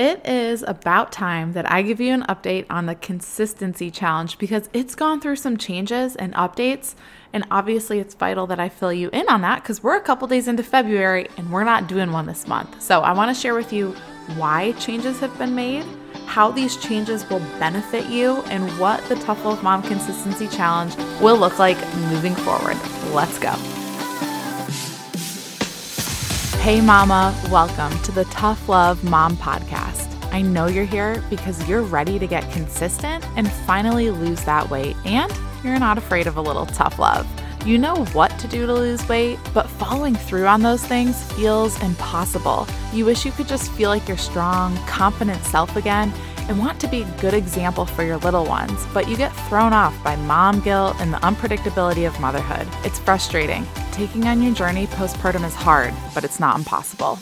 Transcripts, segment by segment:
It is about time that I give you an update on the consistency challenge because it's gone through some changes and updates. And obviously, it's vital that I fill you in on that because we're a couple days into February and we're not doing one this month. So, I want to share with you why changes have been made, how these changes will benefit you, and what the Tough Love Mom Consistency Challenge will look like moving forward. Let's go. Hey, Mama, welcome to the Tough Love Mom Podcast. I know you're here because you're ready to get consistent and finally lose that weight, and you're not afraid of a little tough love. You know what to do to lose weight, but following through on those things feels impossible. You wish you could just feel like your strong, confident self again and want to be a good example for your little ones, but you get thrown off by mom guilt and the unpredictability of motherhood. It's frustrating. Taking on your journey postpartum is hard, but it's not impossible.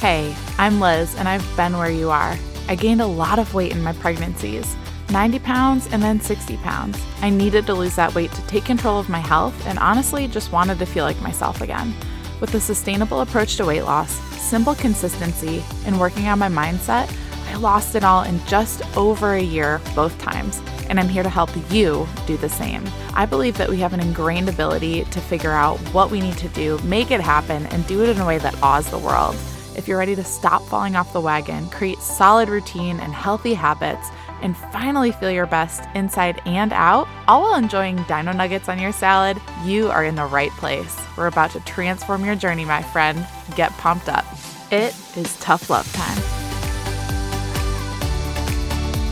Hey, I'm Liz, and I've been where you are. I gained a lot of weight in my pregnancies 90 pounds and then 60 pounds. I needed to lose that weight to take control of my health and honestly just wanted to feel like myself again. With a sustainable approach to weight loss, simple consistency, and working on my mindset, I lost it all in just over a year both times, and I'm here to help you do the same. I believe that we have an ingrained ability to figure out what we need to do, make it happen, and do it in a way that awes the world. If you're ready to stop falling off the wagon, create solid routine and healthy habits, and finally feel your best inside and out, all while enjoying dino nuggets on your salad, you are in the right place. We're about to transform your journey, my friend. Get pumped up. It is tough love time.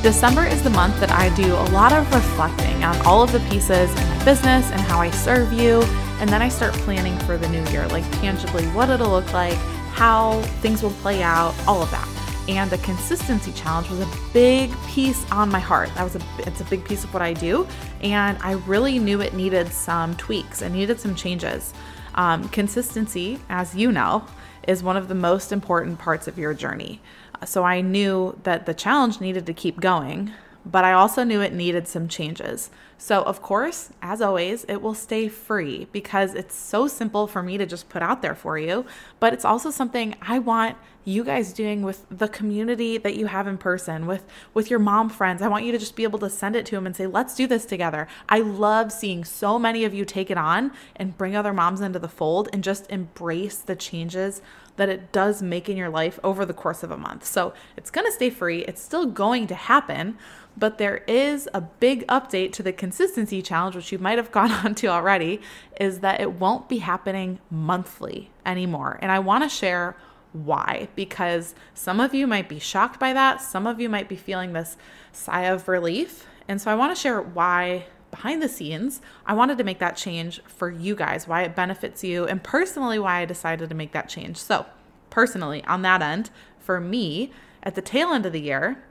December is the month that I do a lot of reflecting on all of the pieces in my business and how I serve you. And then I start planning for the new year, like tangibly what it'll look like, how things will play out, all of that. And the consistency challenge was a big piece on my heart. That was a it's a big piece of what I do, and I really knew it needed some tweaks. It needed some changes. Um, consistency, as you know, is one of the most important parts of your journey. So I knew that the challenge needed to keep going, but I also knew it needed some changes. So, of course, as always, it will stay free because it's so simple for me to just put out there for you, but it's also something I want you guys doing with the community that you have in person with with your mom friends. I want you to just be able to send it to them and say, "Let's do this together." I love seeing so many of you take it on and bring other moms into the fold and just embrace the changes that it does make in your life over the course of a month. So, it's going to stay free. It's still going to happen, but there is a big update to the consistency challenge, which you might have gone on to already, is that it won't be happening monthly anymore. And I want to share why, because some of you might be shocked by that. Some of you might be feeling this sigh of relief. And so I want to share why behind the scenes, I wanted to make that change for you guys, why it benefits you, and personally, why I decided to make that change. So, personally, on that end, for me, at the tail end of the year,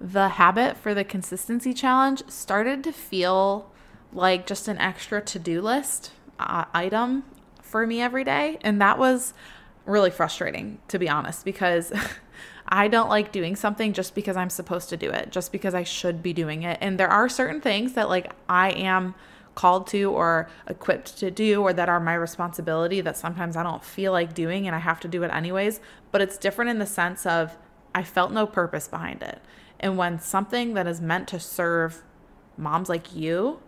the habit for the consistency challenge started to feel like just an extra to do list uh, item for me every day. And that was really frustrating, to be honest, because I don't like doing something just because I'm supposed to do it, just because I should be doing it. And there are certain things that, like, I am called to or equipped to do or that are my responsibility that sometimes I don't feel like doing and I have to do it anyways. But it's different in the sense of I felt no purpose behind it. And when something that is meant to serve moms like you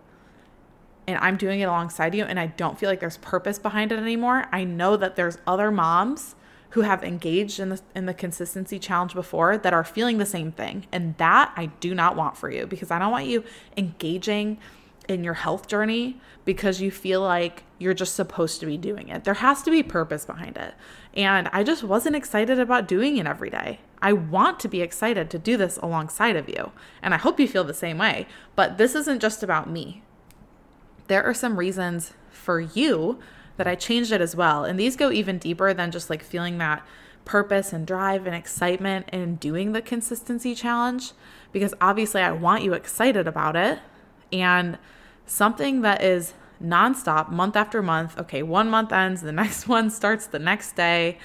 and I'm doing it alongside you and I don't feel like there's purpose behind it anymore, I know that there's other moms who have engaged in the in the consistency challenge before that are feeling the same thing. And that I do not want for you because I don't want you engaging in your health journey because you feel like you're just supposed to be doing it. There has to be purpose behind it. And I just wasn't excited about doing it every day. I want to be excited to do this alongside of you. And I hope you feel the same way. But this isn't just about me. There are some reasons for you that I changed it as well. And these go even deeper than just like feeling that purpose and drive and excitement in doing the consistency challenge because obviously I want you excited about it and something that is nonstop month after month. Okay, one month ends, the next one starts the next day.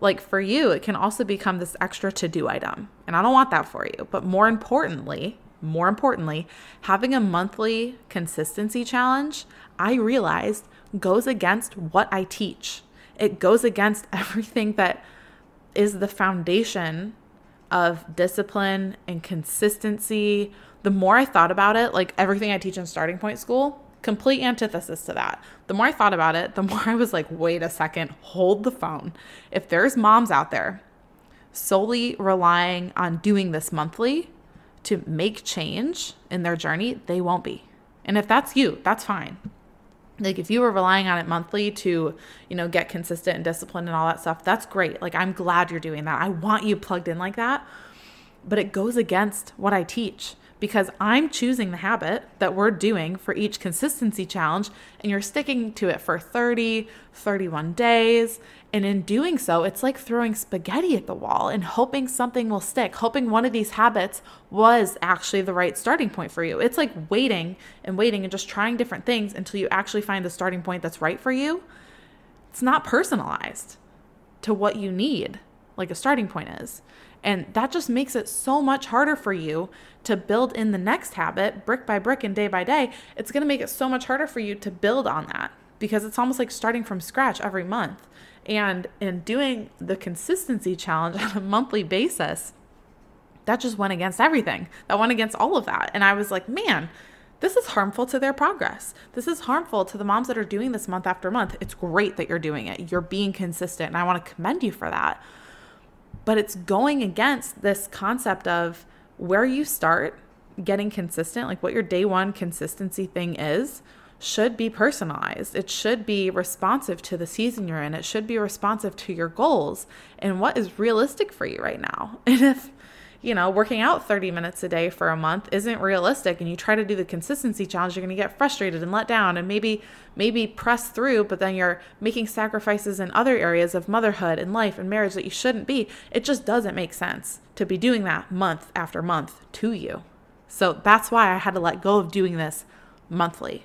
Like for you, it can also become this extra to do item. And I don't want that for you. But more importantly, more importantly, having a monthly consistency challenge, I realized goes against what I teach. It goes against everything that is the foundation of discipline and consistency. The more I thought about it, like everything I teach in starting point school, complete antithesis to that. The more I thought about it, the more I was like, wait a second, hold the phone. If there's moms out there solely relying on doing this monthly to make change in their journey, they won't be. And if that's you, that's fine. Like if you were relying on it monthly to, you know, get consistent and disciplined and all that stuff, that's great. Like I'm glad you're doing that. I want you plugged in like that. But it goes against what I teach because I'm choosing the habit that we're doing for each consistency challenge and you're sticking to it for 30, 31 days. And in doing so, it's like throwing spaghetti at the wall and hoping something will stick, hoping one of these habits was actually the right starting point for you. It's like waiting and waiting and just trying different things until you actually find the starting point that's right for you. It's not personalized to what you need, like a starting point is. And that just makes it so much harder for you to build in the next habit brick by brick and day by day. It's going to make it so much harder for you to build on that because it's almost like starting from scratch every month. And in doing the consistency challenge on a monthly basis, that just went against everything. That went against all of that. And I was like, man, this is harmful to their progress. This is harmful to the moms that are doing this month after month. It's great that you're doing it. You're being consistent. And I want to commend you for that but it's going against this concept of where you start getting consistent, like what your day one consistency thing is, should be personalized. It should be responsive to the season you're in. It should be responsive to your goals and what is realistic for you right now. And if you know, working out 30 minutes a day for a month isn't realistic and you try to do the consistency challenge, you're going to get frustrated and let down and maybe maybe press through, but then you're making sacrifices in other areas of motherhood and life and marriage that you shouldn't be. It just doesn't make sense to be doing that month after month to you. So that's why I had to let go of doing this monthly.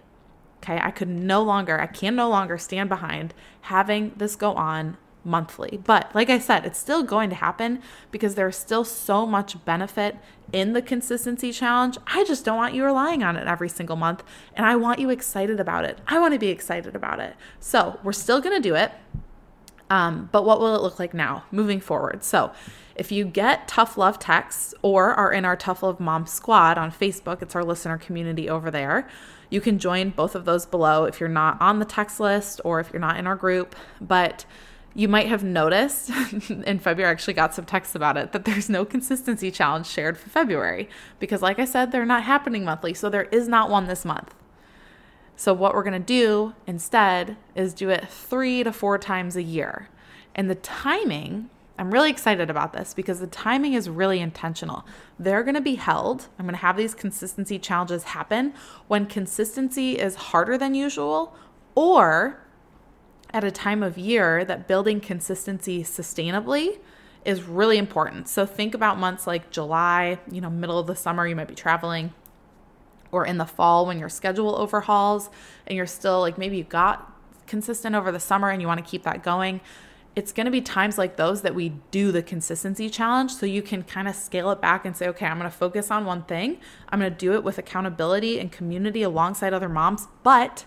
Okay, I could no longer, I can no longer stand behind having this go on monthly. But like I said, it's still going to happen because there's still so much benefit in the consistency challenge. I just don't want you relying on it every single month. And I want you excited about it. I want to be excited about it. So we're still going to do it. Um, but what will it look like now moving forward? So if you get Tough Love texts or are in our Tough Love Mom squad on Facebook, it's our listener community over there. You can join both of those below if you're not on the text list or if you're not in our group. But you might have noticed in February, I actually got some texts about it, that there's no consistency challenge shared for February because, like I said, they're not happening monthly. So there is not one this month. So, what we're going to do instead is do it three to four times a year. And the timing, I'm really excited about this because the timing is really intentional. They're going to be held. I'm going to have these consistency challenges happen when consistency is harder than usual or at a time of year that building consistency sustainably is really important. So think about months like July, you know, middle of the summer, you might be traveling, or in the fall when your schedule overhauls and you're still like maybe you got consistent over the summer and you want to keep that going. It's going to be times like those that we do the consistency challenge so you can kind of scale it back and say, okay, I'm going to focus on one thing. I'm going to do it with accountability and community alongside other moms, but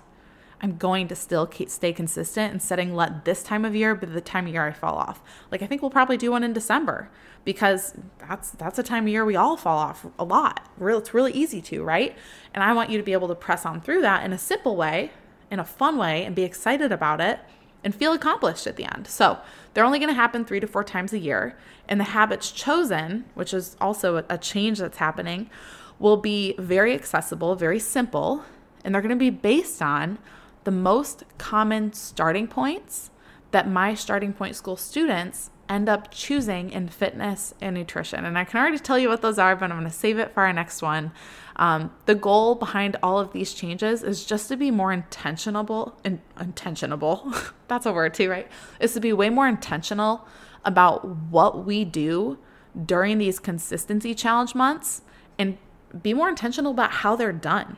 I'm going to still stay consistent and setting let this time of year be the time of year I fall off. Like I think we'll probably do one in December because that's that's a time of year we all fall off a lot. Real it's really easy to, right? And I want you to be able to press on through that in a simple way, in a fun way and be excited about it and feel accomplished at the end. So, they're only going to happen 3 to 4 times a year and the habits chosen, which is also a change that's happening, will be very accessible, very simple, and they're going to be based on the most common starting points that my starting point school students end up choosing in fitness and nutrition. And I can already tell you what those are, but I'm going to save it for our next one. Um, the goal behind all of these changes is just to be more intentional. In, intentionable, that's a word too, right? Is to be way more intentional about what we do during these consistency challenge months and be more intentional about how they're done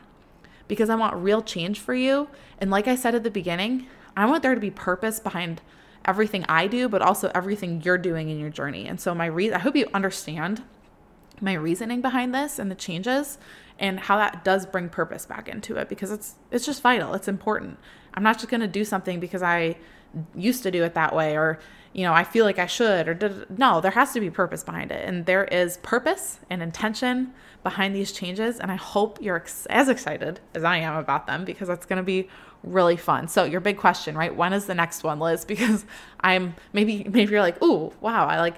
because I want real change for you. And like I said at the beginning, I want there to be purpose behind everything I do, but also everything you're doing in your journey. And so my re- I hope you understand my reasoning behind this and the changes and how that does bring purpose back into it because it's it's just vital. It's important. I'm not just going to do something because I used to do it that way or you know, I feel like I should, or no, there has to be purpose behind it. And there is purpose and intention behind these changes. And I hope you're ex- as excited as I am about them because that's going to be really fun. So, your big question, right? When is the next one, Liz? Because I'm maybe, maybe you're like, ooh, wow, I like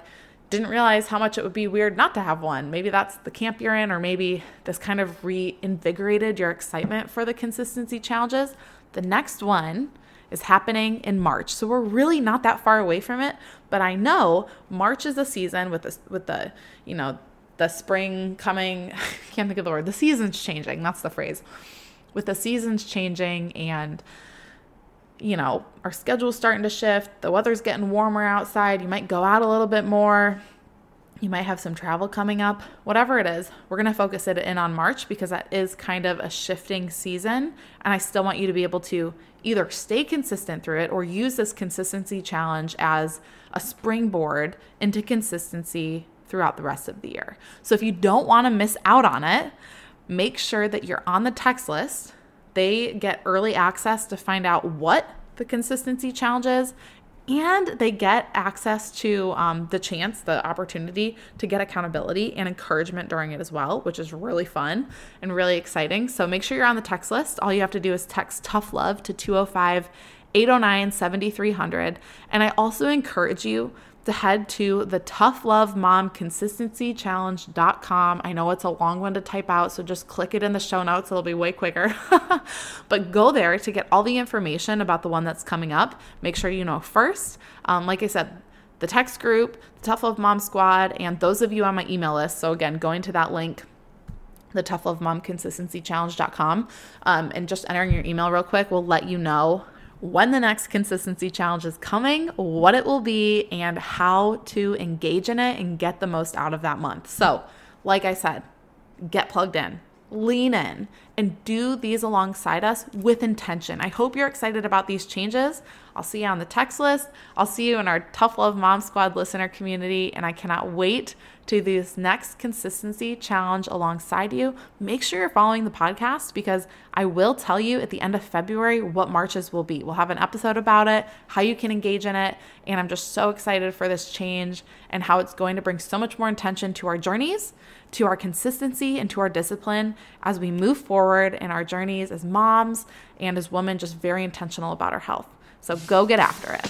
didn't realize how much it would be weird not to have one. Maybe that's the camp you're in, or maybe this kind of reinvigorated your excitement for the consistency challenges. The next one is happening in March. So we're really not that far away from it, but I know March is a season with the with the, you know, the spring coming, I can't think of the word. The season's changing. That's the phrase. With the seasons changing and you know, our schedule's starting to shift, the weather's getting warmer outside, you might go out a little bit more. You might have some travel coming up. Whatever it is, we're going to focus it in on March because that is kind of a shifting season. And I still want you to be able to either stay consistent through it or use this consistency challenge as a springboard into consistency throughout the rest of the year. So if you don't want to miss out on it, make sure that you're on the text list. They get early access to find out what the consistency challenge is and they get access to um, the chance, the opportunity to get accountability and encouragement during it as well, which is really fun and really exciting. So make sure you're on the text list. All you have to do is text Tough Love to 205 809 7300. And I also encourage you to head to the Tough Love Mom Consistency. I know it's a long one to type out, so just click it in the show notes. It'll be way quicker. but go there to get all the information about the one that's coming up. Make sure you know first. Um, like I said, the text group, the Tough Love Mom Squad, and those of you on my email list. So, again, going to that link the tough love mom consistency challenge.com um, and just entering your email real quick will let you know when the next consistency challenge is coming, what it will be, and how to engage in it and get the most out of that month. So, like I said, get plugged in, lean in, and do these alongside us with intention. I hope you're excited about these changes. I'll see you on the text list. I'll see you in our Tough Love Mom Squad listener community, and I cannot wait to do this next consistency challenge alongside you. Make sure you're following the podcast because I will tell you at the end of February what Marches will be. We'll have an episode about it, how you can engage in it, and I'm just so excited for this change and how it's going to bring so much more intention to our journeys, to our consistency, and to our discipline as we move forward in our journeys as moms and as women, just very intentional about our health. So go get after it.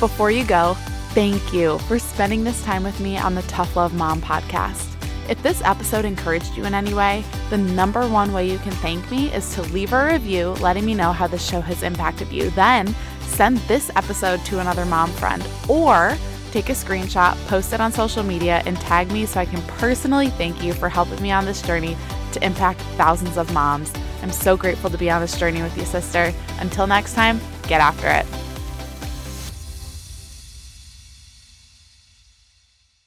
Before you go, thank you for spending this time with me on the Tough Love Mom podcast. If this episode encouraged you in any way, the number one way you can thank me is to leave a review letting me know how the show has impacted you. Then send this episode to another mom friend or take a screenshot, post it on social media, and tag me so I can personally thank you for helping me on this journey to impact thousands of moms. I'm so grateful to be on this journey with you, sister. Until next time, get after it.